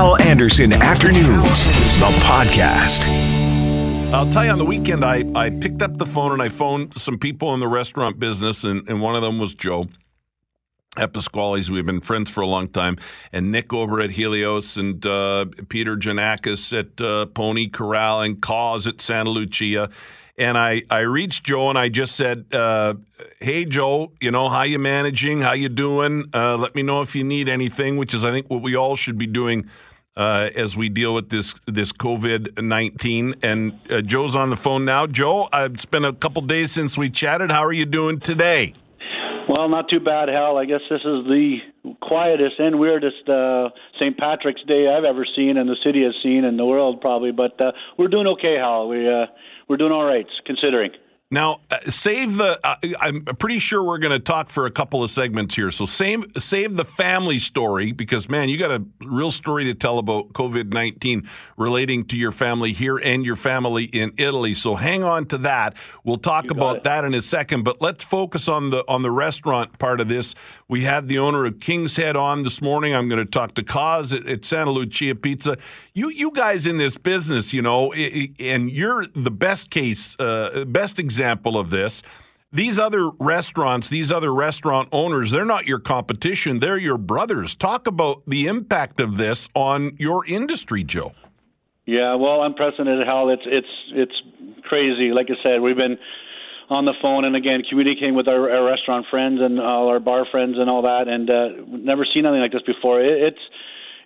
Hal Anderson Afternoons, the podcast. I'll tell you, on the weekend, I, I picked up the phone and I phoned some people in the restaurant business, and, and one of them was Joe. at Pasquale's. We've been friends for a long time. And Nick over at Helios and uh, Peter Ginakes at uh, Pony Corral and Cause at Santa Lucia. And I, I reached Joe and I just said, uh, "Hey Joe, you know how you managing? How you doing? Uh, let me know if you need anything." Which is, I think, what we all should be doing uh, as we deal with this this COVID nineteen. And uh, Joe's on the phone now. Joe, it's been a couple days since we chatted. How are you doing today? Well, not too bad, Hal. I guess this is the quietest and weirdest uh, St. Patrick's Day I've ever seen, and the city has seen in the world probably. But uh, we're doing okay, Hal. We uh, we're doing all right, considering. Now, uh, save the. Uh, I'm pretty sure we're going to talk for a couple of segments here. So save save the family story because man, you got a real story to tell about COVID nineteen relating to your family here and your family in Italy. So hang on to that. We'll talk about it. that in a second. But let's focus on the on the restaurant part of this. We had the owner of King's Head on this morning. I'm going to talk to Cause at, at Santa Lucia Pizza. You you guys in this business, you know, and you're the best case, uh, best example example of this. These other restaurants, these other restaurant owners, they're not your competition, they're your brothers. Talk about the impact of this on your industry, Joe. Yeah, well, unprecedented, Hal. It's it's it's crazy. Like I said, we've been on the phone and again communicating with our, our restaurant friends and all our bar friends and all that, and uh, never seen anything like this before. It, it's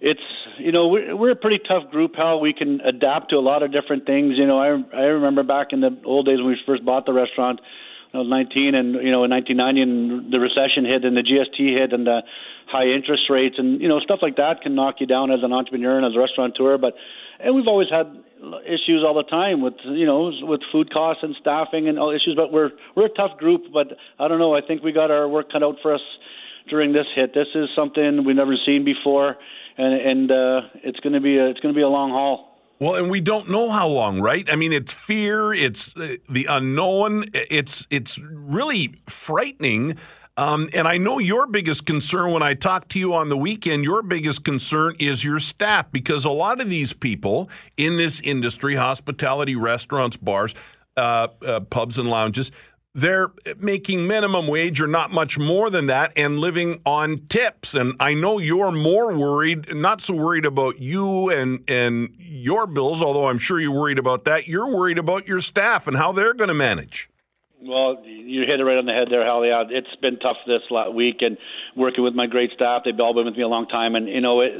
it's you know we're, we're a pretty tough group how we can adapt to a lot of different things you know i i remember back in the old days when we first bought the restaurant I was 19 and you know in 1990 and the recession hit and the GST hit and the high interest rates and you know stuff like that can knock you down as an entrepreneur and as a restaurateur but and we've always had issues all the time with you know with food costs and staffing and all issues but we're we're a tough group but I don't know I think we got our work cut out for us during this hit this is something we've never seen before and and uh, it's going to be a, it's going to be a long haul. Well, and we don't know how long, right? I mean, it's fear, it's uh, the unknown, it's it's really frightening. Um, and I know your biggest concern when I talked to you on the weekend, your biggest concern is your staff because a lot of these people in this industry, hospitality, restaurants, bars, uh, uh, pubs, and lounges, they're making minimum wage or not much more than that and living on tips. And I know you're more worried, not so worried about you and and your bills, although I'm sure you're worried about that. You're worried about your staff and how they're going to manage. Well, you hit it right on the head there, Hal. Yeah, it's been tough this week, and working with my great staff. They've all been with me a long time, and you know, it,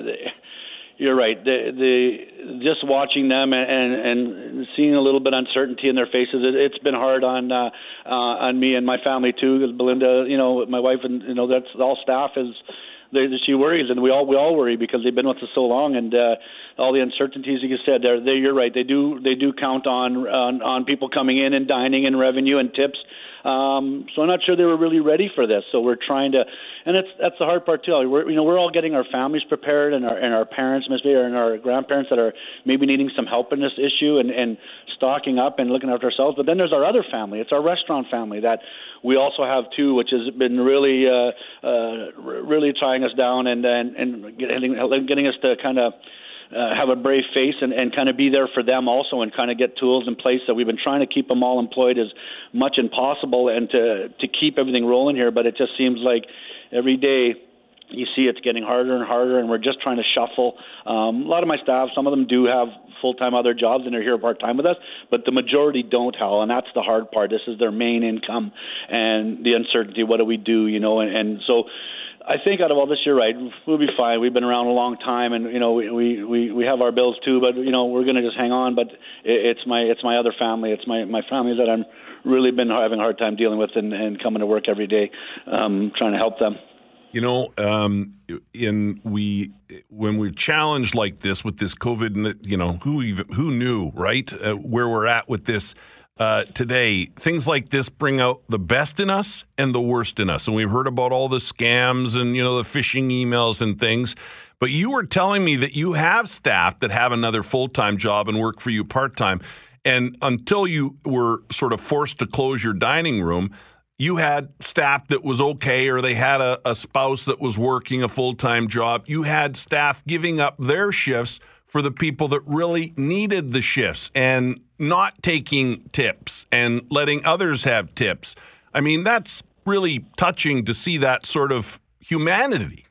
you're right. The the just watching them and and seeing a little bit of uncertainty in their faces, it, it's been hard on uh, uh, on me and my family too. Belinda, you know, my wife, and you know, that's all staff is. They, she worries, and we all we all worry because they've been with us so long, and uh, all the uncertainties. Like you said, they're, they you're right. They do they do count on on, on people coming in and dining and revenue and tips um, so I'm not sure they were really ready for this. So we're trying to, and it's that's the hard part too. We're you know we're all getting our families prepared and our and our parents maybe and our grandparents that are maybe needing some help in this issue and and stocking up and looking after ourselves. But then there's our other family. It's our restaurant family that we also have too, which has been really uh, uh, really tying us down and and and getting getting us to kind of uh, have a brave face and, and kind of be there for them also and kind of get tools in place. That we've been trying to keep them all employed as much as possible and to to keep everything rolling here but it just seems like every day you see it's getting harder and harder and we're just trying to shuffle. Um, a lot of my staff some of them do have full-time other jobs and they're here part-time with us but the majority don't Hal and that's the hard part. This is their main income and the uncertainty what do we do you know and, and so I think out of all this, you're right. We'll be fine. We've been around a long time, and you know we we we have our bills too. But you know we're going to just hang on. But it's my it's my other family. It's my my family that I'm really been having a hard time dealing with, and, and coming to work every day, um, trying to help them. You know, um, in we when we're challenged like this with this COVID, you know, who even, who knew, right? Uh, where we're at with this uh, today, things like this bring out the best in us and the worst in us. And we've heard about all the scams and, you know, the phishing emails and things. But you were telling me that you have staff that have another full time job and work for you part time. And until you were sort of forced to close your dining room, you had staff that was okay, or they had a, a spouse that was working a full time job. You had staff giving up their shifts for the people that really needed the shifts and not taking tips and letting others have tips. I mean, that's really touching to see that sort of humanity.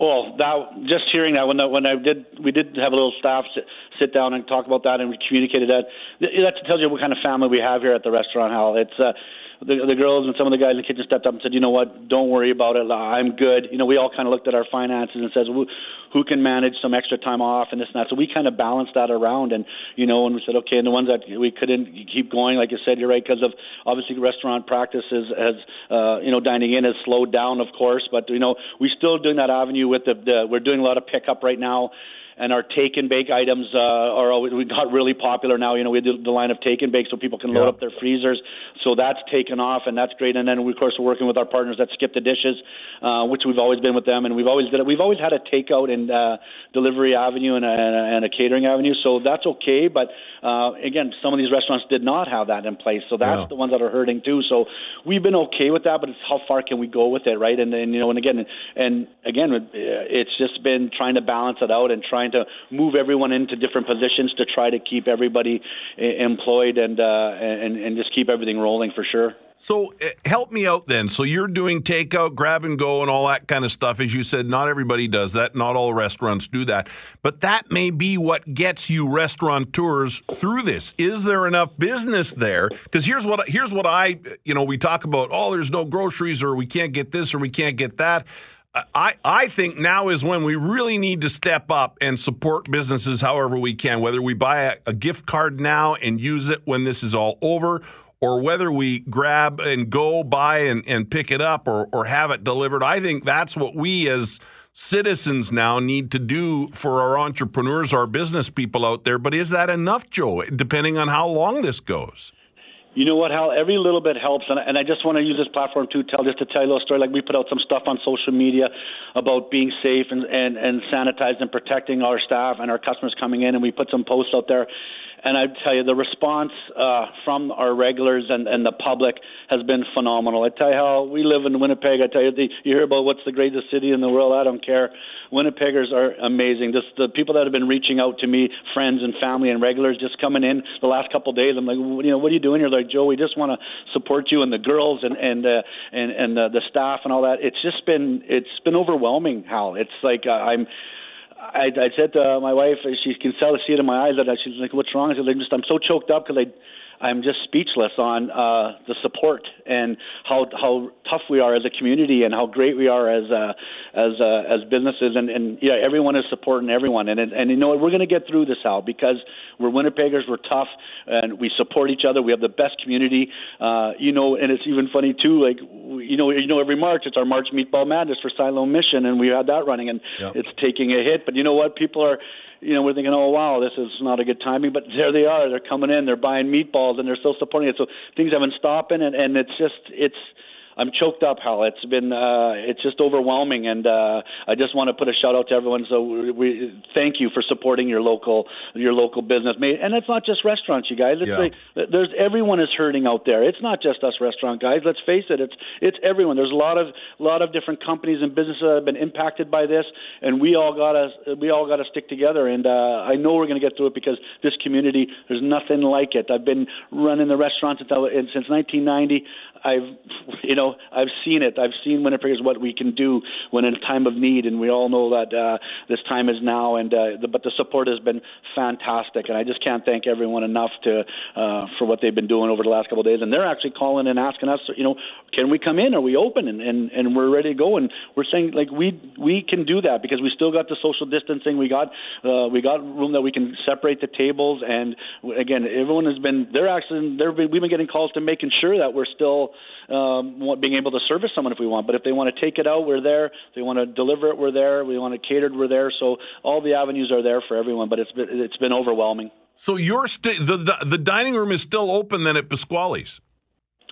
Well, that just hearing that when I, when I did we did have a little staff sit, sit down and talk about that and we communicated that that tells you what kind of family we have here at the restaurant. Hal, it's uh, the, the girls and some of the guys in the kitchen stepped up and said, you know what, don't worry about it. I'm good. You know, we all kind of looked at our finances and says, who, who can manage some extra time off and this and that. So we kind of balanced that around, and you know, and we said, okay, and the ones that we couldn't keep going, like you said, you're right, because of obviously restaurant practices has, uh, you know, dining in has slowed down, of course, but you know, we're still doing that avenue with the, the we're doing a lot of pickup right now and our take and bake items uh, are always, we got really popular now. You know, we do the line of take and bake so people can load yeah. up their freezers. So that's taken off, and that's great. And then we, of course we're working with our partners that Skip the Dishes, uh, which we've always been with them, and we've always did it. We've always had a takeout and uh, delivery avenue and a, and a catering avenue, so that's okay. But uh, again, some of these restaurants did not have that in place, so that's yeah. the ones that are hurting too. So we've been okay with that, but it's how far can we go with it, right? And then you know, and again, and again, it's just been trying to balance it out and trying to move everyone into different positions to try to keep everybody employed and uh, and and just keep everything rolling for sure. So uh, help me out then. So you're doing takeout, grab and go, and all that kind of stuff. As you said, not everybody does that. Not all restaurants do that. But that may be what gets you restaurateurs through this. Is there enough business there? Because here's what here's what I you know we talk about. Oh, there's no groceries, or we can't get this, or we can't get that. I, I think now is when we really need to step up and support businesses however we can, whether we buy a, a gift card now and use it when this is all over, or whether we grab and go buy and, and pick it up or, or have it delivered. I think that's what we as citizens now need to do for our entrepreneurs, our business people out there. But is that enough, Joe, depending on how long this goes? You know what, Hal? Every little bit helps, and, and I just want to use this platform to tell just to tell you a little story. Like we put out some stuff on social media about being safe and and and sanitized and protecting our staff and our customers coming in, and we put some posts out there and I tell you, the response uh, from our regulars and, and the public has been phenomenal. I tell you how we live in Winnipeg. I tell you, the, you hear about what's the greatest city in the world. I don't care. Winnipeggers are amazing. Just the people that have been reaching out to me, friends and family and regulars, just coming in the last couple of days. I'm like, you know, what are you doing? You're like, Joe, we just want to support you and the girls and and uh, and and the, the staff and all that. It's just been it's been overwhelming. Hal, it's like uh, I'm I, I said to my wife, she can sell see it in my eyes that she's like, "What's wrong?" I said, "I'm just I'm so choked up because I I'm just speechless on uh, the support and how how tough we are as a community and how great we are as uh, as uh, as businesses. And, and yeah everyone is supporting everyone. And and, and you know we're going to get through this out because we're Winnipeggers we're tough and we support each other. We have the best community. Uh, you know and it's even funny too like you know you know every March it's our March Meatball Madness for Siloam Mission and we had that running and yep. it's taking a hit. But you know what? People are you know, we're thinking, oh wow, this is not a good timing, but there they are. They're coming in, they're buying meatballs, and they're still supporting it. So things haven't stopped, and and it's just it's I'm choked up, Hal. It's been uh, it's just overwhelming, and uh, I just want to put a shout out to everyone. So we, thank you for supporting your local your local business, and it's not just restaurants, you guys. It's yeah. like, there's everyone is hurting out there. It's not just us restaurant guys. Let's face it. It's it's everyone. There's a lot of lot of different companies and businesses that have been impacted by this, and we all gotta we all gotta stick together. And uh, I know we're going to get through it because this community, there's nothing like it. I've been running the restaurants since 1990. I've you know I've seen it. I've seen Winnipeg is what we can do when in a time of need, and we all know that uh, this time is now. And uh, the, but the support has been fantastic, and I just can't thank everyone enough to uh, for what they've been doing over the last couple of days. And they're actually calling and asking us, you know, can we come in? Are we open? And and, and we're ready to go. And we're saying like we we can do that because we still got the social distancing. We got uh, we got room that we can separate the tables. And again, everyone has been they're actually they're we've been getting calls to making sure that we're still um, being able to service someone if we want. But if they want to take it out, we're there. If they want to deliver it, we're there. We want it catered, we're there. So all the avenues are there for everyone. But it's been, it's been overwhelming. So your st- the, the the dining room is still open then at Pasquale's.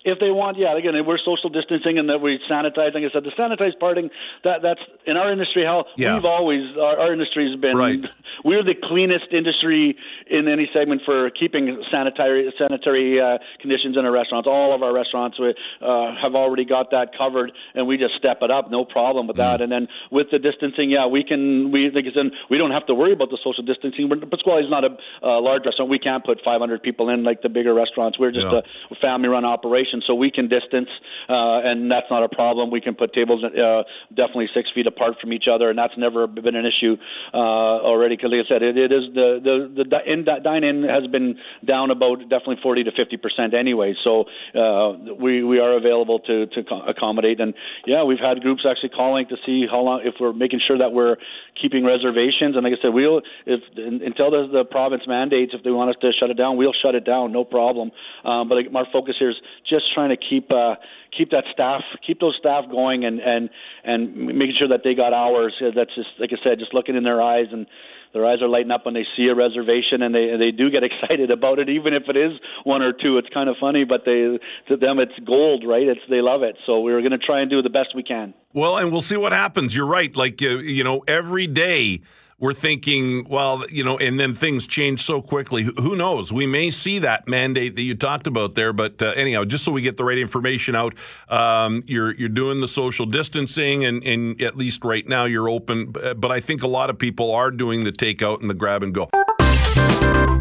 If they want, yeah, again, we're social distancing and that we sanitize. Like I said, the sanitized parting that that's in our industry. How Yeah. we've always our, our industry has been Right. we're the cleanest industry in any segment for keeping sanitary sanitary uh, conditions in our restaurants. All of our restaurants we, uh, have already got that covered, and we just step it up, no problem with Mm. that. And then with the distancing, yeah, we can we like I said, we don't have to worry about the social distancing. But Pasquale is not a uh, large restaurant. We can't put 500 people in like the bigger restaurants. We're just Yeah. a family-run operation, so we can distance, uh, and that's not a problem. We can put tables uh, definitely six feet apart from each other, and that's never been an issue uh, already. Because, like I said, it, it is the the the in dine-in has been down about definitely 40 to 50 percent anyway. So uh, we we are available to to accommodate, and yeah, we've had groups actually calling to see how long if we're making sure that we're keeping reservations. And like I said, we'll if until the, the province mandates if they want us to shut it down, we'll shut it down, no problem. Um, but our focus here is just trying to keep uh, keep that staff, keep those staff going, and and and making sure that they got hours. That's just like I said, just looking in their eyes and. Their eyes are lighting up when they see a reservation, and they they do get excited about it, even if it is one or two. It's kind of funny, but they to them it's gold, right? It's they love it. So we're going to try and do the best we can. Well, and we'll see what happens. You're right. Like uh, you know, every day we're thinking, well, you know, and then things change so quickly. Who- knows? We may see that mandate that you talked about there. But uh, anyhow, just so we get the right information out, um, you're you're doing the social distancing, and, and at least right now you're open. But I think a lot of people are doing the takeout and the grab and go.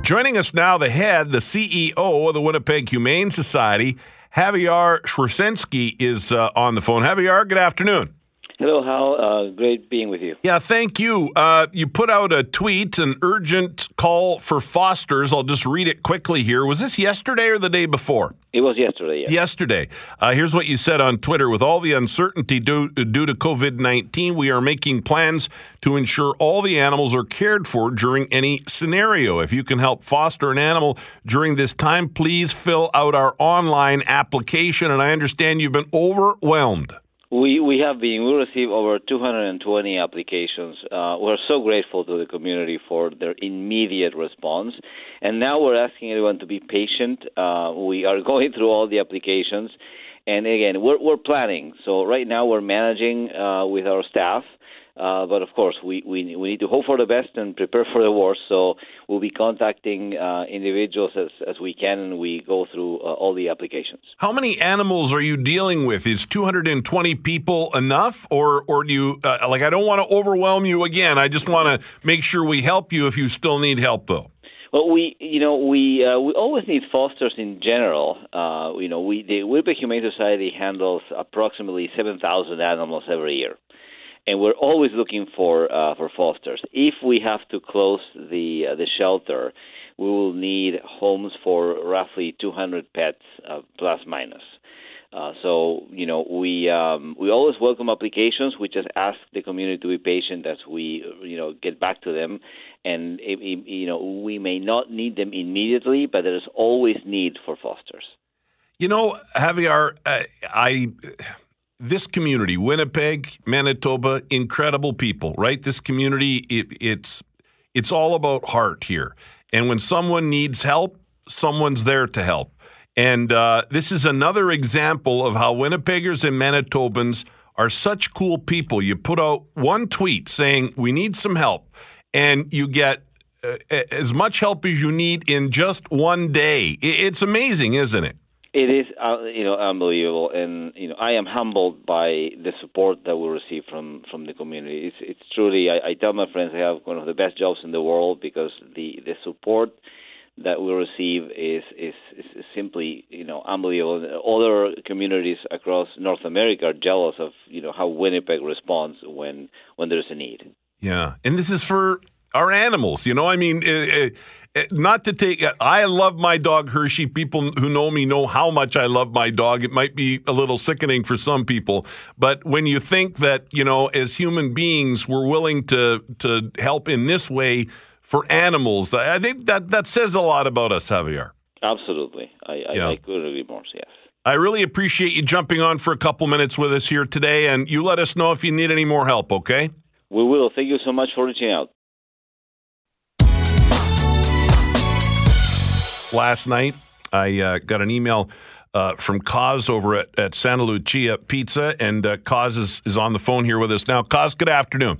Joining us now, the head, the CEO of the Winnipeg Humane Society, Javier Schwersensky, is uh, on the phone. Javier, good afternoon. Hello, Hal. Uh, great being with you. Yeah, thank you. Uh, you put out a tweet, an urgent call for fosters. I'll just read it quickly here. Was this yesterday or the day before? It was yesterday. Yes. Yesterday. Uh, here's what you said on Twitter. With all the uncertainty due, due to COVID 19, we are making plans to ensure all the animals are cared for during any scenario. If you can help foster an animal during this time, please fill out our online application. And I understand you've been overwhelmed. We we have been. We received over 220 applications. Uh, we're so grateful to the community for their immediate response, and now we're asking everyone to be patient. Uh, we are going through all the applications, and again, we're we're planning. So right now we're managing uh, with our staff. Uh, but of course, we, we we need to hope for the best and prepare for the worst. So we'll be contacting uh, individuals as, as we can, and we go through uh, all the applications. How many animals are you dealing with? Is 220 people enough, or or do you uh, like? I don't want to overwhelm you again. I just want to make sure we help you if you still need help, though. Well, we, you know, we uh, we always need fosters in general. Uh, you know, we the Winnipeg Humane Society handles approximately seven thousand animals every year, and we're always looking for uh, for fosters. If we have to close the uh, the shelter, we will need homes for roughly two hundred pets, uh, plus minus. Uh, so you know we um, we always welcome applications. We just ask the community to be patient as we you know get back to them, and it, it- you know we may not need them immediately, but there is always need for fosters. You know, Javier, uh, I this community, Winnipeg, Manitoba, incredible people, right? This community, it, it's it's all about heart here, and when someone needs help, someone's there to help. And uh, this is another example of how Winnipeggers and Manitobans are such cool people. You put out one tweet saying we need some help, and you get uh, as much help as you need in just one day. It's amazing, isn't it? It is, uh, you know, unbelievable, and you know, I am humbled by the support that we receive from from the community. It's it's truly, I, I tell my friends, I have one of the best jobs in the world because the the support that we receive is is, is simply, you know, unbelievable. Other communities across North America are jealous of, you know, how Winnipeg responds when when there's a need. Yeah, and this is for our animals. You know, I mean, uh, uh, uh, Eh, not to take. I love my dog Hershey. People who know me know how much I love my dog. It might be a little sickening for some people, but when you think that you know, as human beings, we're willing to to help in this way for animals, I think that that says a lot about us, Javier. Absolutely, I, I, Yeah. I couldn't agree more. Yes. I really appreciate you jumping on for a couple minutes with us here today, and you let us know if you need any more help. Okay. We will. Thank you so much for reaching out. Last night. I uh, got an email uh, from Cause over at, at Santa Lucia Pizza. And uh, Cause is, is on the phone here with us now. Cause, good afternoon.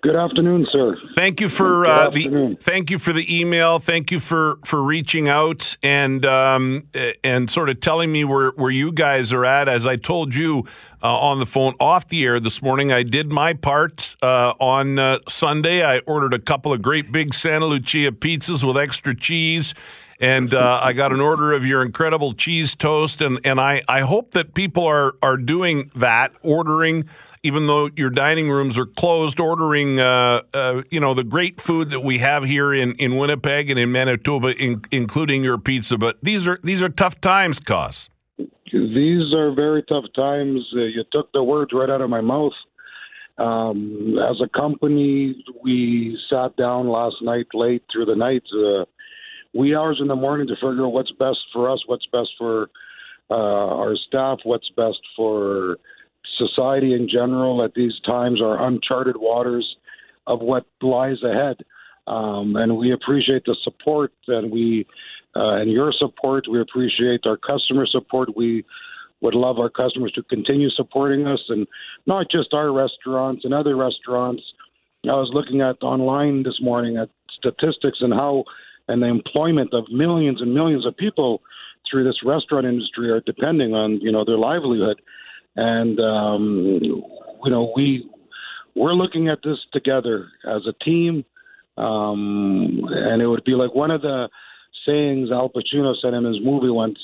Good afternoon, sir. Thank you for uh, the thank you for the email. Thank you for for reaching out and um, and sort of telling me where where you guys are at. As I told you uh, on the phone off the air this morning, I did my part uh, on uh, Sunday. I ordered a couple of great big Santa Lucia pizzas with extra cheese. And uh, I got an order of your incredible cheese toast, and, and I, I hope that people are are doing that, ordering even though your dining rooms are closed, ordering, uh, uh, you know, the great food that we have here in, in Winnipeg and in Manitoba, in, including your pizza. But these are these are tough times, Cause. These are very tough times. Uh, you took the words right out of my mouth. Um, as a company, we sat down last night late through the night, uh, wee hours in the morning to figure out what's best for us, what's best for uh, our staff, what's best for society in general at these times are uncharted waters of what lies ahead. Um, and we appreciate the support and we uh, and your support. We appreciate our customer support. We would love our customers to continue supporting us and not just our restaurants and other restaurants. I was looking at online this morning at statistics and how and the employment of millions and millions of people through this restaurant industry are depending on you know their livelihood and um, you know we we're looking at this together as a team, um, and it would be like one of the sayings Al Pacino said in his movie once.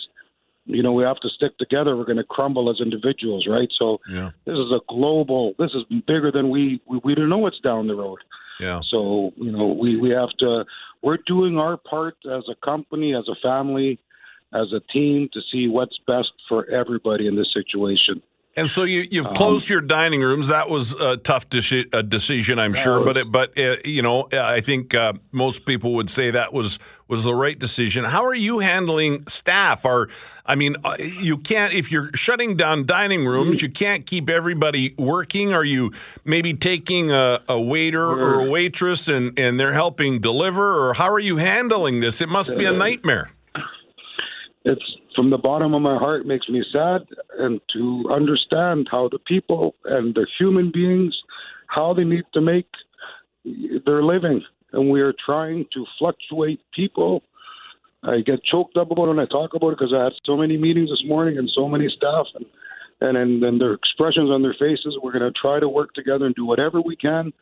You know, we have to stick together. We're going to crumble as individuals, right? So yeah. this is a global. This is bigger than we we, we don't know what's down the road. Yeah. So you know, we we have to. We're doing our part as a company, as a family, as a team to see what's best for everybody in this situation. And so you, you've um, closed um, your dining rooms. That was a tough deci- a decision, I'm sure. Was, but it, but uh, you know, I think uh, most people would say that was was the right decision. How are you handling staff? Are I mean, uh, you can't if you're shutting down dining rooms, you can't keep everybody working. Are you maybe taking a, a waiter or a waitress and and they're helping deliver, or how are you handling this? It must be a nightmare. It's from the bottom of my heart makes me sad and to understand how the people and the human beings how they need to make their living and we are trying to fluctuate people i get choked up about it when i talk about it because i had so many meetings this morning and so many staff and and and, and their expressions on their faces we're going to try to work together and do whatever we can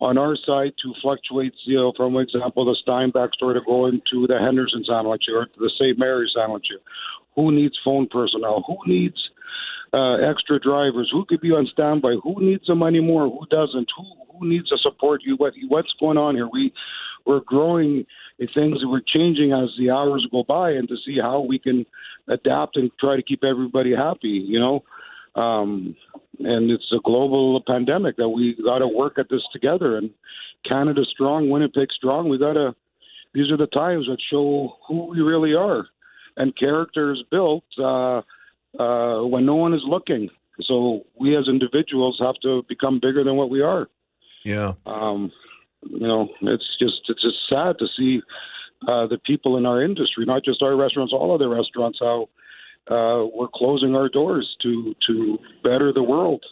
on our side to fluctuate, you know, from example, the Steinbach store to go into the Henderson sandwich or the St. Mary's sandwich. Who needs phone personnel? Who needs uh, extra drivers? Who could be on standby? Who needs the money more? Who doesn't? Who who needs to support you? What what's going on here? We we're growing things we're changing as the hours go by, and to see how we can adapt and try to keep everybody happy. You know, um, and it's a global pandemic that we got to work at this together. And Canada strong, Winnipeg strong. We got to. These are the times that show who we really are, and character is built uh, uh, when no one is looking. So we as individuals have to become bigger than what we are. Yeah. Um, you know, it's just it's just sad to see uh, the people in our industry, not just our restaurants, all other restaurants, how uh, we're closing our doors to to better the world,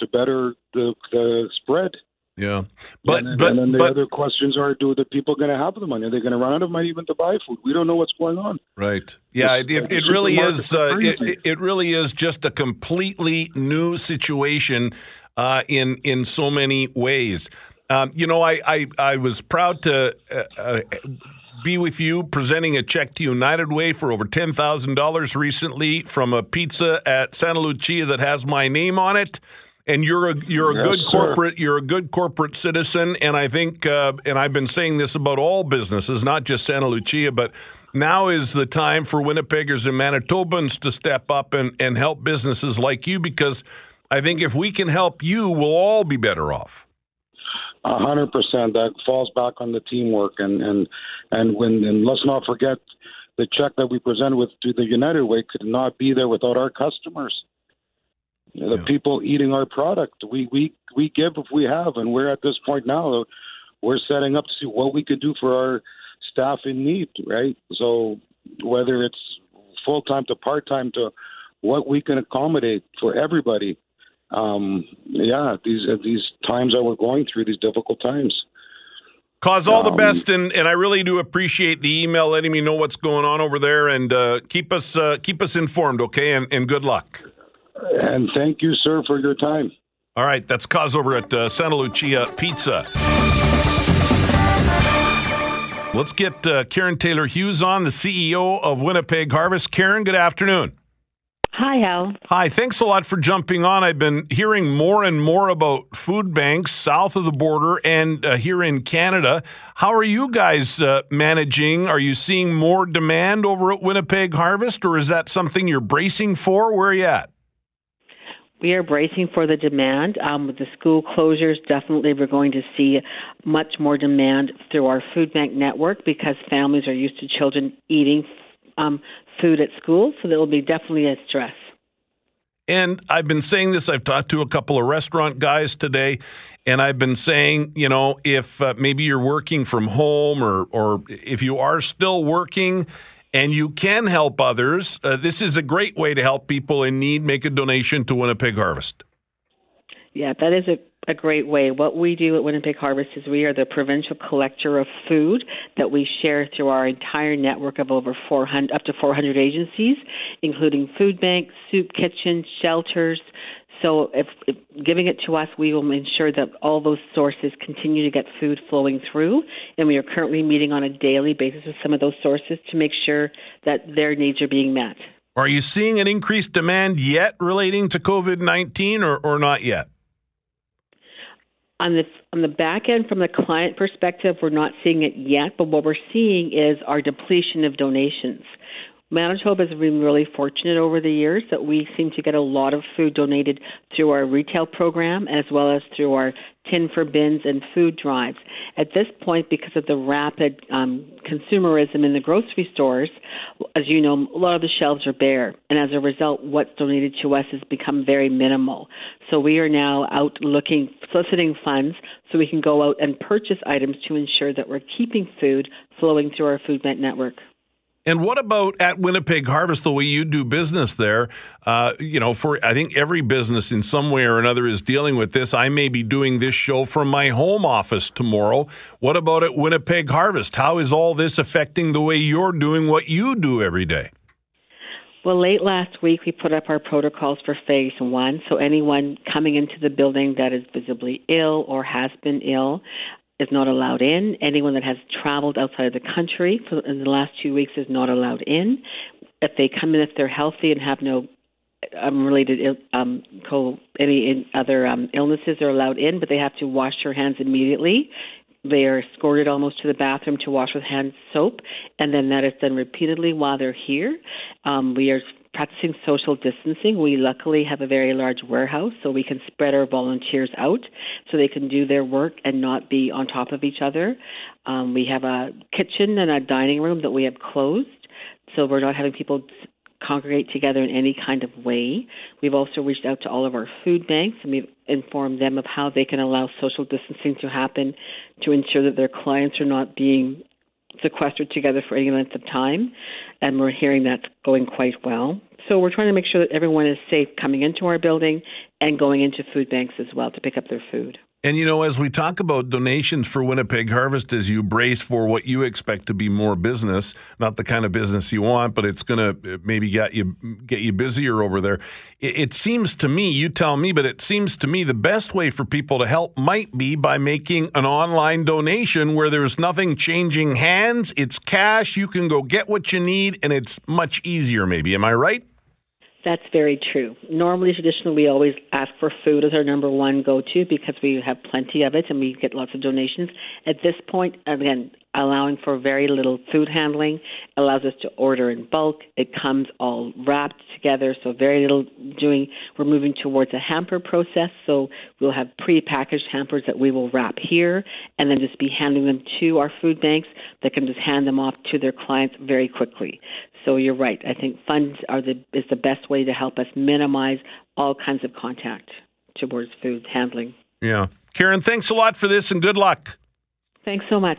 to better the, the spread. Yeah, but and, but and then the but, other questions are: Do the people going to have the money? Are they going to run out of money even to buy food? We don't know what's going on. Right. Yeah. It, it, it really is. Uh, it, it really is just a completely new situation uh, in in so many ways. Um, you know, I, I, I was proud to uh, uh be with you presenting a check to United Way for over $10,000 recently from a pizza at Santa Lucia that has my name on it. And you're a you're a yes, good corporate sir. you're a good corporate citizen, and I think uh, and I've been saying this about all businesses, not just Santa Lucia, but now is the time for Winnipeggers and Manitobans to step up and, and help businesses like you because I think if we can help you, we'll all be better off. A hundred percent. That falls back on the teamwork, and and and when and let's not forget the check that we presented with to the United Way could not be there without our customers. The yeah. people eating our product, we we we give if we have, and we're at this point now. We're setting up to see what we could do for our staff in need, right? So whether it's full time to part time to what we can accommodate for everybody. Um, yeah, these these times that we're going through, these difficult times. Cause all the um, best, and, and I really do appreciate the email letting me know what's going on over there, and uh, keep us uh, keep us informed, okay? And, and good luck. And thank you, sir, for your time. All right, that's Cause over at uh, Santa Lucia Pizza. Let's get uh, Keren Taylor Hughes on, the CEO of Winnipeg Harvest. Keren, good afternoon. Hi, Hal. Hi, thanks a lot for jumping on. I've been hearing more and more about food banks south of the border and uh, here in Canada. How are you guys uh, managing? Are you seeing more demand over at Winnipeg Harvest, or is that something you're bracing for? Where are you at? We are bracing for the demand. Um, with the school closures, definitely we're going to see much more demand through our food bank network because families are used to children eating um, food at school, so there will be definitely a stress. And I've been saying this, I've talked to a couple of restaurant guys today, and I've been saying, you know, if uh, maybe you're working from home or, or if you are still working, and you can help others. Uh, this is a great way to help people in need. Make a donation to Winnipeg Harvest. Yeah, that is a, a great way. What we do at Winnipeg Harvest is we are the provincial collector of food that we share through our entire network of over 400, up to 400 agencies, including food banks, soup kitchens, shelters, so, if, if, giving it to us, we will ensure that all those sources continue to get food flowing through. And we are currently meeting on a daily basis with some of those sources to make sure that their needs are being met. Are you seeing an increased demand yet relating to COVID 19 or, or not yet? On the on the back end, from the client perspective, we're not seeing it yet, but what we're seeing is our depletion of donations. Manitoba has been really fortunate over the years that we seem to get a lot of food donated through our retail program as well as through our tin for bins and food drives. At this point, because of the rapid um, consumerism in the grocery stores, as you know, a lot of the shelves are bare, and as a result, what's donated to us has become very minimal. So we are now out looking, soliciting funds so we can go out and purchase items to ensure that we're keeping food flowing through our food bank network. And what about at Winnipeg Harvest, the way you do business there? Uh, you know, for I think every business in some way or another is dealing with this. I may be doing this show from my home office tomorrow. What about at Winnipeg Harvest? How is all this affecting the way you're doing what you do every day? Well, late last week, we put up our protocols for phase one. So, anyone coming into the building that is visibly ill or has been ill, is not allowed in. Anyone that has traveled outside of the country for, in the last two weeks is not allowed in. If they come in, if they're healthy and have no um, related um, any other um, illnesses, are allowed in, but they have to wash their hands immediately. They are escorted almost to the bathroom to wash with hand soap, and then that is done repeatedly while they're here. Um, we are practicing social distancing. We luckily have a very large warehouse, so we can spread our volunteers out so they can do their work and not be on top of each other. Um, we have a kitchen and a dining room that we have closed, so we're not having people congregate together in any kind of way. We've also reached out to all of our food banks and we've informed them of how they can allow social distancing to happen to ensure that their clients are not being sequestered together for any length of time. And we're hearing that's going quite well. So we're trying to make sure that everyone is safe coming into our building and going into food banks as well to pick up their food. And you know, as we talk about donations for Winnipeg Harvest, as you brace for what you expect to be more business, not the kind of business you want, but it's going to uh, maybe get you get you busier over there. It, it seems to me, you tell me, but it seems to me the best way for people to help might be by making an online donation where there's nothing changing hands. It's cash. You can go get what you need, and it's much easier. Maybe, am I right? That's very true. Normally, traditionally, we always ask for food as our number one go to because we have plenty of it and we get lots of donations. At this point, again, allowing for very little food handling allows us to order in bulk. It comes all wrapped together, so very little doing. We're moving towards a hamper process, so we'll have pre-packaged hampers that we will wrap here and then just be handing them to our food banks that can just hand them off to their clients very quickly. So you're right. I think funds are the is the best way to help us minimize all kinds of contact towards food handling. Yeah. Keren, thanks a lot for this and good luck. Thanks so much.